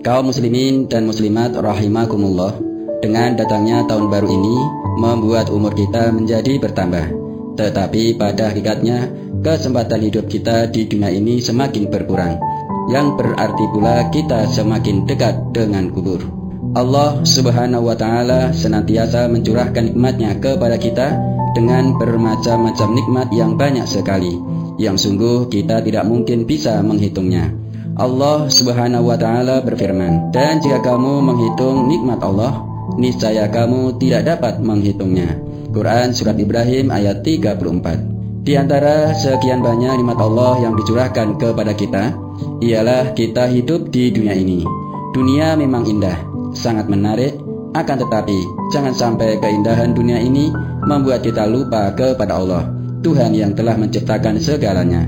Kaum muslimin dan muslimat rahimakumullah, dengan datangnya tahun baru ini membuat umur kita menjadi bertambah. Tetapi pada hakikatnya, kesempatan hidup kita di dunia ini semakin berkurang. Yang berarti pula kita semakin dekat dengan kubur. Allah subhanahu wa ta'ala senantiasa mencurahkan nikmatnya kepada kita dengan bermacam-macam nikmat yang banyak sekali yang sungguh kita tidak mungkin bisa menghitungnya. Allah Subhanahu wa taala berfirman, "Dan jika kamu menghitung nikmat Allah, niscaya kamu tidak dapat menghitungnya." Quran surat Ibrahim ayat 34. Di antara sekian banyak nikmat Allah yang dicurahkan kepada kita, ialah kita hidup di dunia ini. Dunia memang indah, sangat menarik, akan tetapi jangan sampai keindahan dunia ini membuat kita lupa kepada Allah Tuhan yang telah menciptakan segalanya.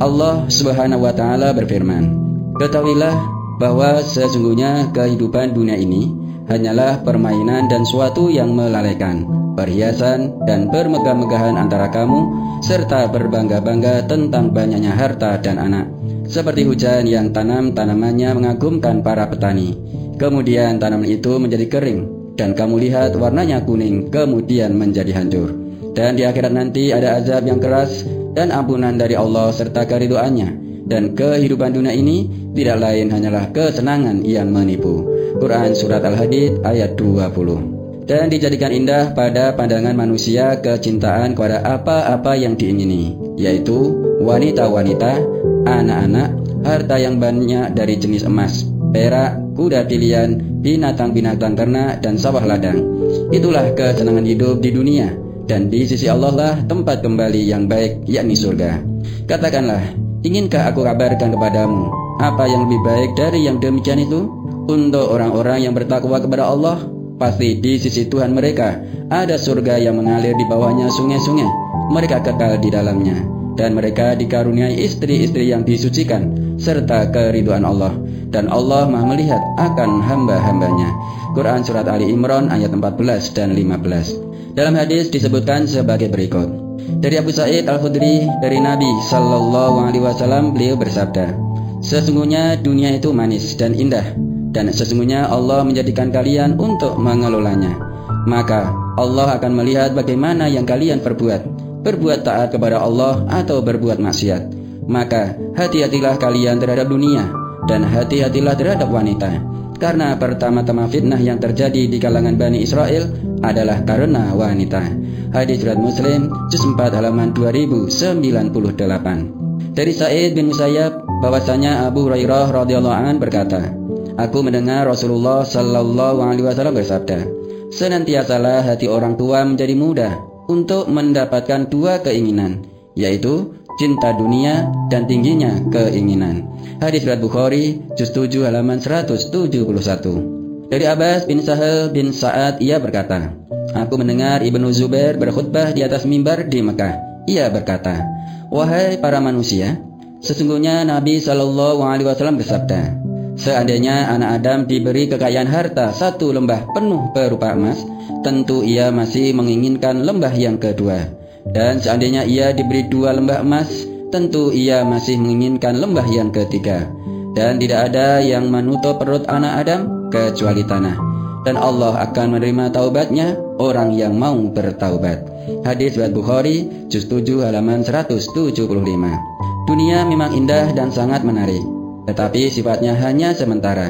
Allah Subhanahu wa taala berfirman, "Ketahuilah bahwa sesungguhnya kehidupan dunia ini hanyalah permainan dan suatu yang melalaikan, perhiasan dan bermegah-megahan antara kamu serta berbangga-bangga tentang banyaknya harta dan anak." Seperti hujan yang tanam tanamannya mengagumkan para petani. Kemudian tanaman itu menjadi kering dan kamu lihat warnanya kuning kemudian menjadi hancur. Dan di akhirat nanti ada azab yang keras dan ampunan dari Allah serta keriduannya. Dan kehidupan dunia ini tidak lain hanyalah kesenangan yang menipu. Quran Surat Al-Hadid ayat 20 Dan dijadikan indah pada pandangan manusia kecintaan kepada apa-apa yang diingini Yaitu wanita-wanita, anak-anak, harta yang banyak dari jenis emas, perak, kuda pilihan, binatang-binatang ternak, dan sawah ladang Itulah kesenangan hidup di dunia dan di sisi Allah lah tempat kembali yang baik yakni surga. Katakanlah, inginkah aku kabarkan kepadamu apa yang lebih baik dari yang demikian itu? Untuk orang-orang yang bertakwa kepada Allah, pasti di sisi Tuhan mereka ada surga yang mengalir di bawahnya sungai-sungai. Mereka kekal di dalamnya dan mereka dikaruniai istri-istri yang disucikan serta keriduan Allah dan Allah Maha melihat akan hamba-hambanya. Quran Surat Ali Imran ayat 14 dan 15 dalam hadis disebutkan sebagai berikut. Dari Abu Sa'id Al-Khudri dari Nabi Sallallahu Alaihi Wasallam beliau bersabda, Sesungguhnya dunia itu manis dan indah, dan sesungguhnya Allah menjadikan kalian untuk mengelolanya. Maka Allah akan melihat bagaimana yang kalian perbuat, berbuat taat kepada Allah atau berbuat maksiat. Maka hati-hatilah kalian terhadap dunia, dan hati-hatilah terhadap wanita. Karena pertama-tama fitnah yang terjadi di kalangan Bani Israel adalah karena wanita. Hadis riwayat Muslim juz 4 halaman 2098. Dari Sa'id bin Musayyab bahwasanya Abu Hurairah radhiyallahu an berkata, Aku mendengar Rasulullah sallallahu alaihi wasallam bersabda, senantiasalah hati orang tua menjadi mudah untuk mendapatkan dua keinginan, yaitu cinta dunia dan tingginya keinginan. Hadis riwayat Bukhari juz 7 halaman 171. Dari Abbas bin Sahal bin Sa'ad ia berkata, Aku mendengar Ibnu Zubair berkhutbah di atas mimbar di Mekah. Ia berkata, Wahai para manusia, sesungguhnya Nabi Shallallahu Alaihi Wasallam bersabda, Seandainya anak Adam diberi kekayaan harta satu lembah penuh berupa emas, tentu ia masih menginginkan lembah yang kedua. Dan seandainya ia diberi dua lembah emas, tentu ia masih menginginkan lembah yang ketiga. Dan tidak ada yang menutup perut anak Adam kecuali tanah dan Allah akan menerima taubatnya orang yang mau bertaubat. Hadis riwayat Bukhari juz 7 halaman 175. Dunia memang indah dan sangat menarik, tetapi sifatnya hanya sementara.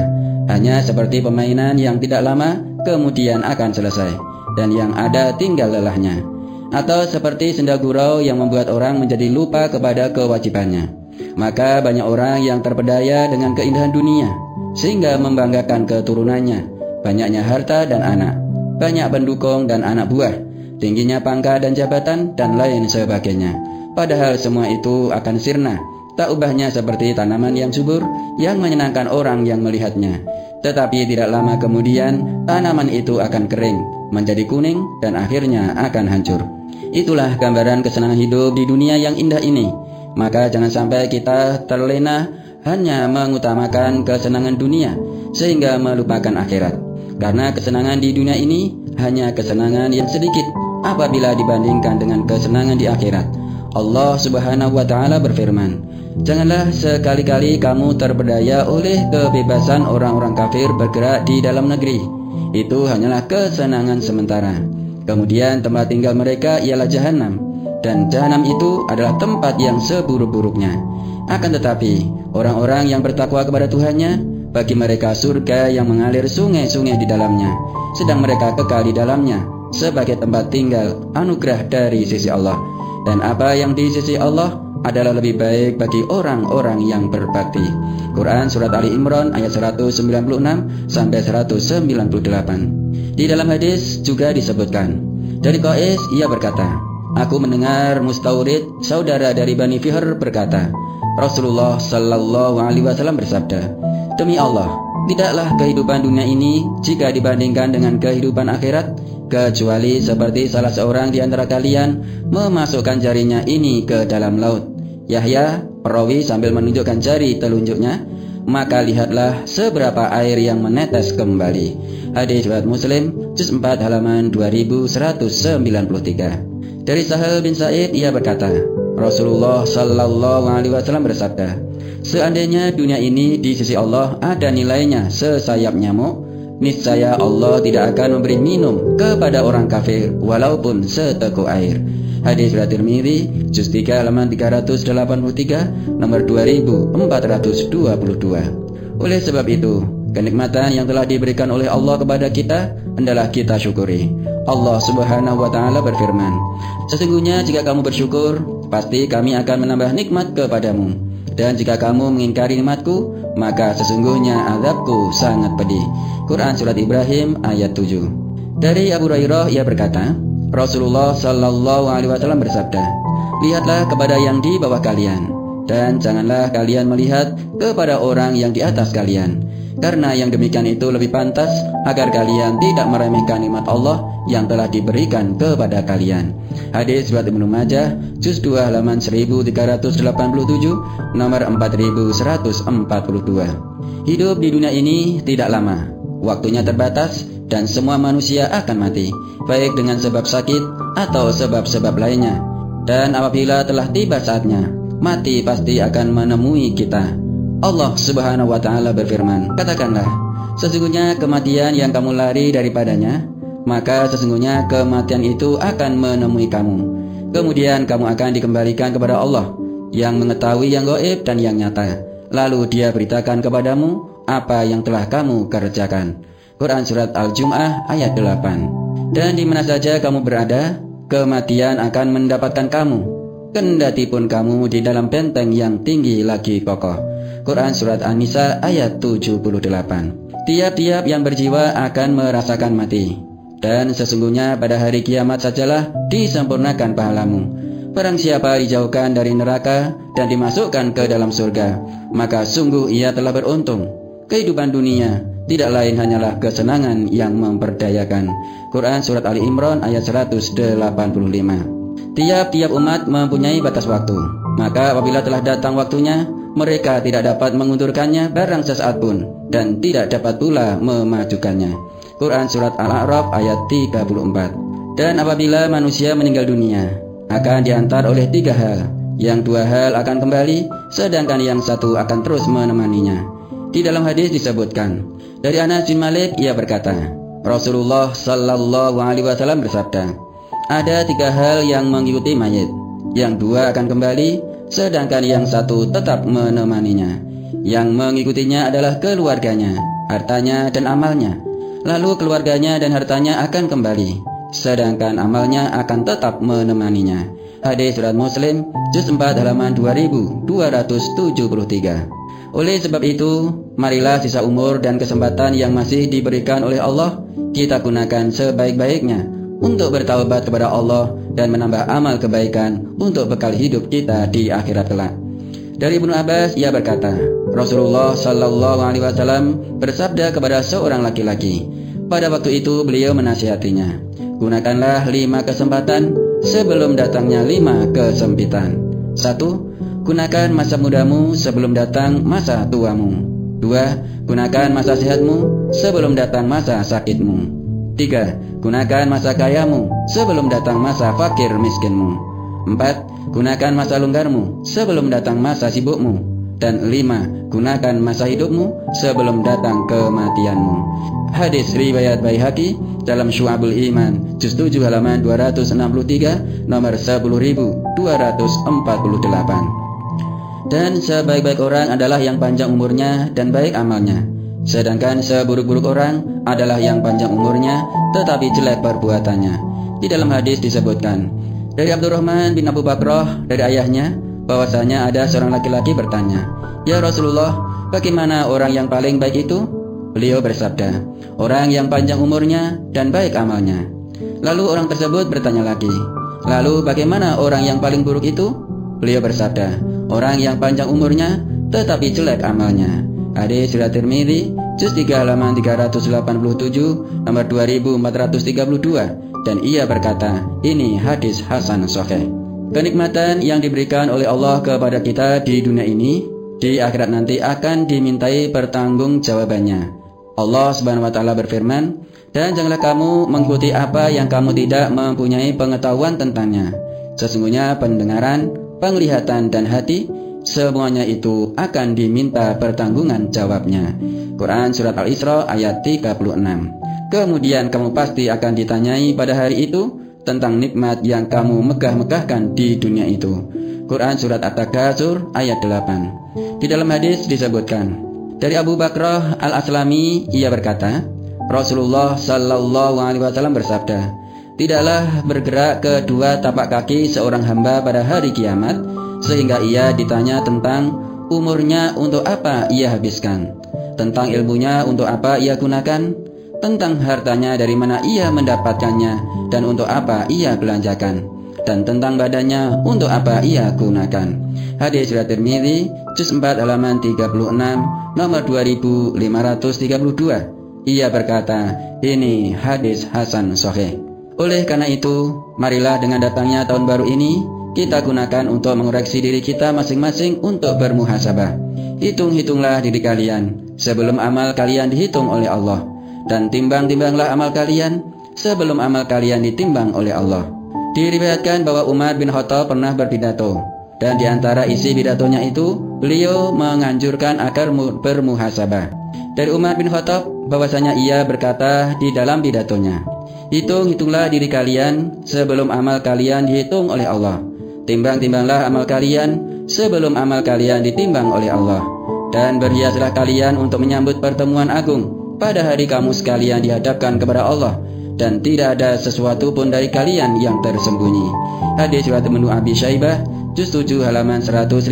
Hanya seperti permainan yang tidak lama kemudian akan selesai dan yang ada tinggal lelahnya. Atau seperti senda gurau yang membuat orang menjadi lupa kepada kewajibannya. Maka banyak orang yang terpedaya dengan keindahan dunia sehingga membanggakan keturunannya, banyaknya harta dan anak, banyak pendukung dan anak buah, tingginya pangkat dan jabatan, dan lain sebagainya. Padahal semua itu akan sirna, tak ubahnya seperti tanaman yang subur yang menyenangkan orang yang melihatnya. Tetapi tidak lama kemudian tanaman itu akan kering, menjadi kuning, dan akhirnya akan hancur. Itulah gambaran kesenangan hidup di dunia yang indah ini. Maka jangan sampai kita terlena hanya mengutamakan kesenangan dunia sehingga melupakan akhirat. Karena kesenangan di dunia ini hanya kesenangan yang sedikit apabila dibandingkan dengan kesenangan di akhirat. Allah Subhanahu wa taala berfirman, Janganlah sekali-kali kamu terpedaya oleh kebebasan orang-orang kafir bergerak di dalam negeri. Itu hanyalah kesenangan sementara. Kemudian tempat tinggal mereka ialah jahanam. Dan jahanam itu adalah tempat yang seburuk-buruknya. Akan tetapi, orang-orang yang bertakwa kepada Tuhannya, bagi mereka surga yang mengalir sungai-sungai di dalamnya. Sedang mereka kekal di dalamnya sebagai tempat tinggal anugerah dari sisi Allah. Dan apa yang di sisi Allah adalah lebih baik bagi orang-orang yang berbakti. Quran Surat Ali Imran ayat 196 sampai 198. Di dalam hadis juga disebutkan, dari Qais ia berkata, Aku mendengar Mustaurid, saudara dari Bani Fihr berkata, Rasulullah Shallallahu Alaihi Wasallam bersabda, Demi Allah, tidaklah kehidupan dunia ini jika dibandingkan dengan kehidupan akhirat, kecuali seperti salah seorang di antara kalian memasukkan jarinya ini ke dalam laut. Yahya, perawi sambil menunjukkan jari telunjuknya, maka lihatlah seberapa air yang menetes kembali. Hadis riwayat Muslim, juz 4 halaman 2193. Dari Sahal bin Said ia berkata, Rasulullah Shallallahu Alaihi Wasallam bersabda, seandainya dunia ini di sisi Allah ada nilainya sesayap nyamuk, niscaya Allah tidak akan memberi minum kepada orang kafir walaupun seteguk air. Hadis riwayat Tirmizi juz 3 halaman 383 nomor 2422. Oleh sebab itu, kenikmatan yang telah diberikan oleh Allah kepada kita hendaklah kita syukuri. Allah Subhanahu wa taala berfirman, "Sesungguhnya jika kamu bersyukur, pasti kami akan menambah nikmat kepadamu. Dan jika kamu mengingkari nikmatku, maka sesungguhnya azabku sangat pedih." Quran surat Ibrahim ayat 7. Dari Abu Hurairah ia berkata, Rasulullah Shallallahu Alaihi Wasallam bersabda, lihatlah kepada yang di bawah kalian dan janganlah kalian melihat kepada orang yang di atas kalian, karena yang demikian itu lebih pantas agar kalian tidak meremehkan nikmat Allah yang telah diberikan kepada kalian. Hadis riwayat Ibnu Majah, juz 2 halaman 1387, nomor 4142. Hidup di dunia ini tidak lama, waktunya terbatas dan semua manusia akan mati, baik dengan sebab sakit atau sebab-sebab lainnya. Dan apabila telah tiba saatnya, mati pasti akan menemui kita. Allah Subhanahu wa taala berfirman, "Katakanlah, sesungguhnya kematian yang kamu lari daripadanya, maka sesungguhnya kematian itu akan menemui kamu. Kemudian kamu akan dikembalikan kepada Allah yang mengetahui yang gaib dan yang nyata. Lalu Dia beritakan kepadamu apa yang telah kamu kerjakan." Quran Surat Al-Jum'ah ayat 8 Dan di mana saja kamu berada, kematian akan mendapatkan kamu. Kendati pun kamu di dalam benteng yang tinggi lagi kokoh. Quran Surat An-Nisa ayat 78 Tiap-tiap yang berjiwa akan merasakan mati. Dan sesungguhnya pada hari kiamat sajalah disempurnakan pahalamu. Barang siapa dijauhkan dari neraka dan dimasukkan ke dalam surga, maka sungguh ia telah beruntung. Kehidupan dunia tidak lain hanyalah kesenangan yang memperdayakan. Quran Surat Ali Imran ayat 185 Tiap-tiap umat mempunyai batas waktu. Maka apabila telah datang waktunya, mereka tidak dapat mengundurkannya barang sesaat pun dan tidak dapat pula memajukannya. Quran Surat Al-A'raf ayat 34 Dan apabila manusia meninggal dunia, akan diantar oleh tiga hal. Yang dua hal akan kembali, sedangkan yang satu akan terus menemaninya. Di dalam hadis disebutkan dari Anas bin Malik ia berkata, Rasulullah Shallallahu Alaihi Wasallam bersabda, ada tiga hal yang mengikuti mayat, yang dua akan kembali, sedangkan yang satu tetap menemaninya. Yang mengikutinya adalah keluarganya, hartanya dan amalnya. Lalu keluarganya dan hartanya akan kembali, sedangkan amalnya akan tetap menemaninya. Hadis surat Muslim, juz 4 halaman 2273. Oleh sebab itu, marilah sisa umur dan kesempatan yang masih diberikan oleh Allah kita gunakan sebaik-baiknya untuk bertaubat kepada Allah dan menambah amal kebaikan untuk bekal hidup kita di akhirat kelak. Dari Ibnu Abbas ia berkata, Rasulullah Shallallahu Alaihi Wasallam bersabda kepada seorang laki-laki. Pada waktu itu beliau menasihatinya, gunakanlah lima kesempatan sebelum datangnya lima kesempitan. Satu, Gunakan masa mudamu sebelum datang masa tuamu. Dua, gunakan masa sehatmu sebelum datang masa sakitmu. Tiga, gunakan masa kayamu sebelum datang masa fakir miskinmu. 4. Gunakan masa longgarmu sebelum datang masa sibukmu. Dan 5. Gunakan masa hidupmu sebelum datang kematianmu. Hadis riwayat Baihaqi dalam Syu'abul Iman juz 7 halaman 263 nomor 10248. Dan sebaik-baik orang adalah yang panjang umurnya dan baik amalnya. Sedangkan seburuk-buruk orang adalah yang panjang umurnya tetapi jelek perbuatannya. Di dalam hadis disebutkan dari Abdurrahman bin Abu Bakrah dari ayahnya bahwasanya ada seorang laki-laki bertanya, "Ya Rasulullah, bagaimana orang yang paling baik itu?" Beliau bersabda, "Orang yang panjang umurnya dan baik amalnya." Lalu orang tersebut bertanya lagi, "Lalu bagaimana orang yang paling buruk itu?" Beliau bersabda, "Orang yang panjang umurnya tetapi jelek amalnya." Hadis Surat Tirmidzi juz 3 halaman 387 nomor 2432 dan ia berkata, ini hadis hasan sahih. Kenikmatan yang diberikan oleh Allah kepada kita di dunia ini di akhirat nanti akan dimintai pertanggungjawabannya. Allah Subhanahu wa taala berfirman, "Dan janganlah kamu mengikuti apa yang kamu tidak mempunyai pengetahuan tentangnya. Sesungguhnya pendengaran, penglihatan dan hati Semuanya itu akan diminta pertanggungan jawabnya. Quran Surat Al-Isra ayat 36 Kemudian kamu pasti akan ditanyai pada hari itu tentang nikmat yang kamu megah-megahkan di dunia itu. Quran Surat At-Takasur ayat 8 Di dalam hadis disebutkan dari Abu Bakrah Al-Aslami ia berkata Rasulullah Sallallahu Alaihi Wasallam bersabda Tidaklah bergerak kedua tapak kaki seorang hamba pada hari kiamat sehingga ia ditanya tentang umurnya untuk apa ia habiskan, tentang ilmunya untuk apa ia gunakan, tentang hartanya dari mana ia mendapatkannya dan untuk apa ia belanjakan, dan tentang badannya untuk apa ia gunakan. Hadis riwayat Tirmizi juz 4 halaman 36 nomor 2532. Ia berkata, ini hadis Hasan Sahih. Oleh karena itu, marilah dengan datangnya tahun baru ini kita gunakan untuk mengoreksi diri kita masing-masing untuk bermuhasabah. Hitung-hitunglah diri kalian sebelum amal kalian dihitung oleh Allah dan timbang-timbanglah amal kalian sebelum amal kalian ditimbang oleh Allah. Diriwayatkan bahwa Umar bin Khattab pernah berpidato dan di antara isi pidatonya itu beliau menganjurkan agar bermuhasabah. Dari Umar bin Khattab bahwasanya ia berkata di dalam pidatonya, Hitung-hitunglah diri kalian sebelum amal kalian dihitung oleh Allah Timbang-timbanglah amal kalian sebelum amal kalian ditimbang oleh Allah. Dan berhiaslah kalian untuk menyambut pertemuan agung pada hari kamu sekalian dihadapkan kepada Allah dan tidak ada sesuatu pun dari kalian yang tersembunyi. Hadis riwayat menu Abi Syaibah juz 7 halaman 115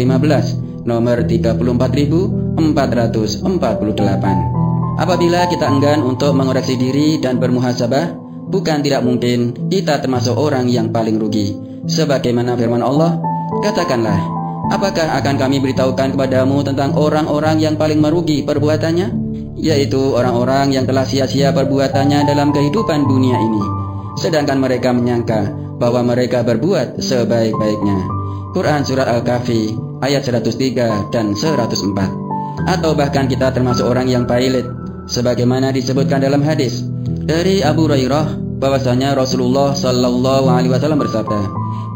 nomor 34448. Apabila kita enggan untuk mengoreksi diri dan bermuhasabah, bukan tidak mungkin kita termasuk orang yang paling rugi. Sebagaimana firman Allah, katakanlah, apakah akan kami beritahukan kepadamu tentang orang-orang yang paling merugi perbuatannya? Yaitu orang-orang yang telah sia-sia perbuatannya dalam kehidupan dunia ini. Sedangkan mereka menyangka bahwa mereka berbuat sebaik-baiknya. Quran Surat Al-Kahfi ayat 103 dan 104 Atau bahkan kita termasuk orang yang pailit sebagaimana disebutkan dalam hadis dari Abu Hurairah bahwasanya Rasulullah Shallallahu Alaihi Wasallam bersabda,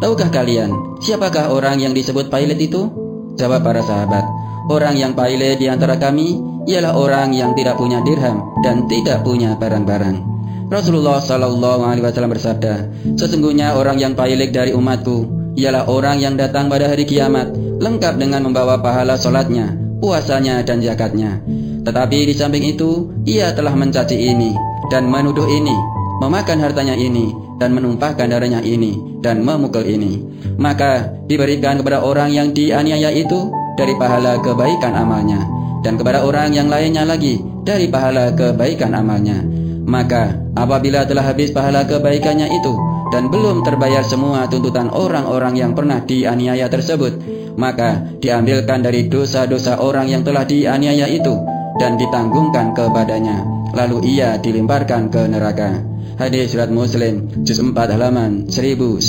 tahukah kalian siapakah orang yang disebut pilot itu? Jawab para sahabat, orang yang pilot di antara kami ialah orang yang tidak punya dirham dan tidak punya barang-barang. Rasulullah Shallallahu Alaihi Wasallam bersabda, sesungguhnya orang yang pilot dari umatku ialah orang yang datang pada hari kiamat lengkap dengan membawa pahala solatnya, puasanya dan zakatnya. Tetapi di samping itu, ia telah mencaci ini dan menuduh ini memakan hartanya ini dan menumpahkan darahnya ini dan memukul ini. Maka diberikan kepada orang yang dianiaya itu dari pahala kebaikan amalnya dan kepada orang yang lainnya lagi dari pahala kebaikan amalnya. Maka apabila telah habis pahala kebaikannya itu dan belum terbayar semua tuntutan orang-orang yang pernah dianiaya tersebut maka diambilkan dari dosa-dosa orang yang telah dianiaya itu dan ditanggungkan kepadanya lalu ia dilemparkan ke neraka Hadis surat Muslim juz 4 halaman 1997.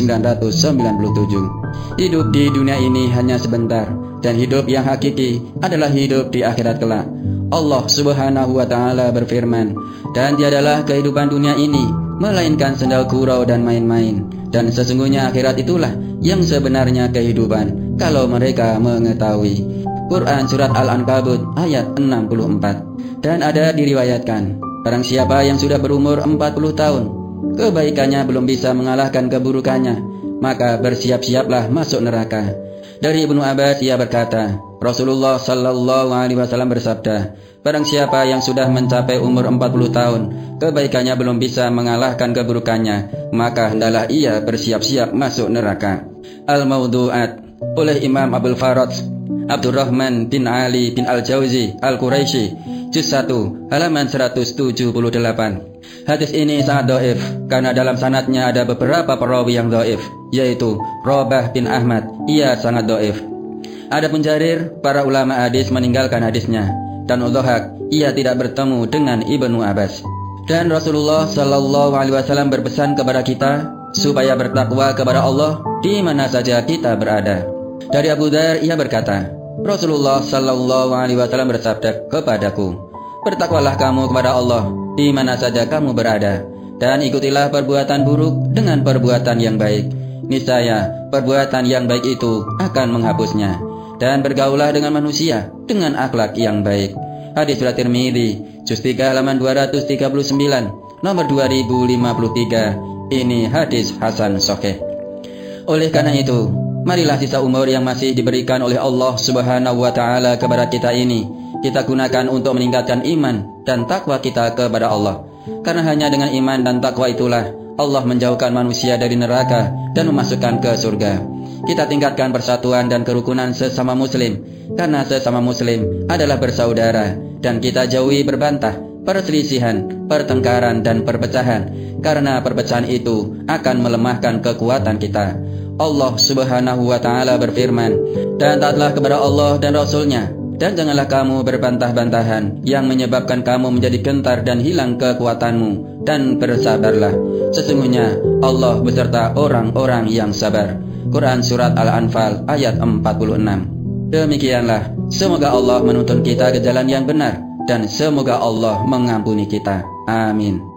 Hidup di dunia ini hanya sebentar dan hidup yang hakiki adalah hidup di akhirat kelak. Allah Subhanahu wa taala berfirman, "Dan tiadalah kehidupan dunia ini melainkan sendal gurau dan main-main, dan sesungguhnya akhirat itulah yang sebenarnya kehidupan kalau mereka mengetahui." Quran Surat Al-Ankabut ayat 64 Dan ada diriwayatkan, barang siapa yang sudah berumur 40 tahun, kebaikannya belum bisa mengalahkan keburukannya, maka bersiap-siaplah masuk neraka. Dari Ibnu Abbas ia berkata, Rasulullah Shallallahu Alaihi Wasallam bersabda, Barang siapa yang sudah mencapai umur 40 tahun, kebaikannya belum bisa mengalahkan keburukannya, maka hendaklah ia bersiap-siap masuk neraka. Al-Mawdu'at oleh Imam Abdul Farad Abdurrahman bin Ali bin Al-Jauzi Al-Quraisy Juz 1 halaman 178 Hadis ini sangat doif karena dalam sanatnya ada beberapa perawi yang doif yaitu Robah bin Ahmad, ia sangat doif. Adapun Jarir, para ulama hadis meninggalkan hadisnya dan Udhahak, ia tidak bertemu dengan Ibnu Abbas. Dan Rasulullah Shallallahu Alaihi Wasallam berpesan kepada kita supaya bertakwa kepada Allah di mana saja kita berada. Dari Abu Dar ia berkata, Rasulullah Shallallahu Alaihi Wasallam bersabda kepadaku, bertakwalah kamu kepada Allah di mana saja kamu berada dan ikutilah perbuatan buruk dengan perbuatan yang baik niscaya perbuatan yang baik itu akan menghapusnya dan bergaulah dengan manusia dengan akhlak yang baik. Hadis surat Tirmidzi, juz 3 halaman 239, nomor 2053. Ini hadis hasan sahih. Oleh karena itu, marilah sisa umur yang masih diberikan oleh Allah Subhanahu wa taala kepada kita ini kita gunakan untuk meningkatkan iman dan takwa kita kepada Allah. Karena hanya dengan iman dan takwa itulah Allah menjauhkan manusia dari neraka dan memasukkan ke surga. Kita tingkatkan persatuan dan kerukunan sesama muslim karena sesama muslim adalah bersaudara dan kita jauhi berbantah, perselisihan, pertengkaran dan perpecahan karena perpecahan itu akan melemahkan kekuatan kita. Allah Subhanahu wa taala berfirman, "Dan taatlah kepada Allah dan Rasulnya dan janganlah kamu berbantah-bantahan yang menyebabkan kamu menjadi gentar dan hilang kekuatanmu dan bersabarlah. Sesungguhnya Allah beserta orang-orang yang sabar. Quran Surat Al-Anfal ayat 46 Demikianlah, semoga Allah menuntun kita ke jalan yang benar dan semoga Allah mengampuni kita. Amin.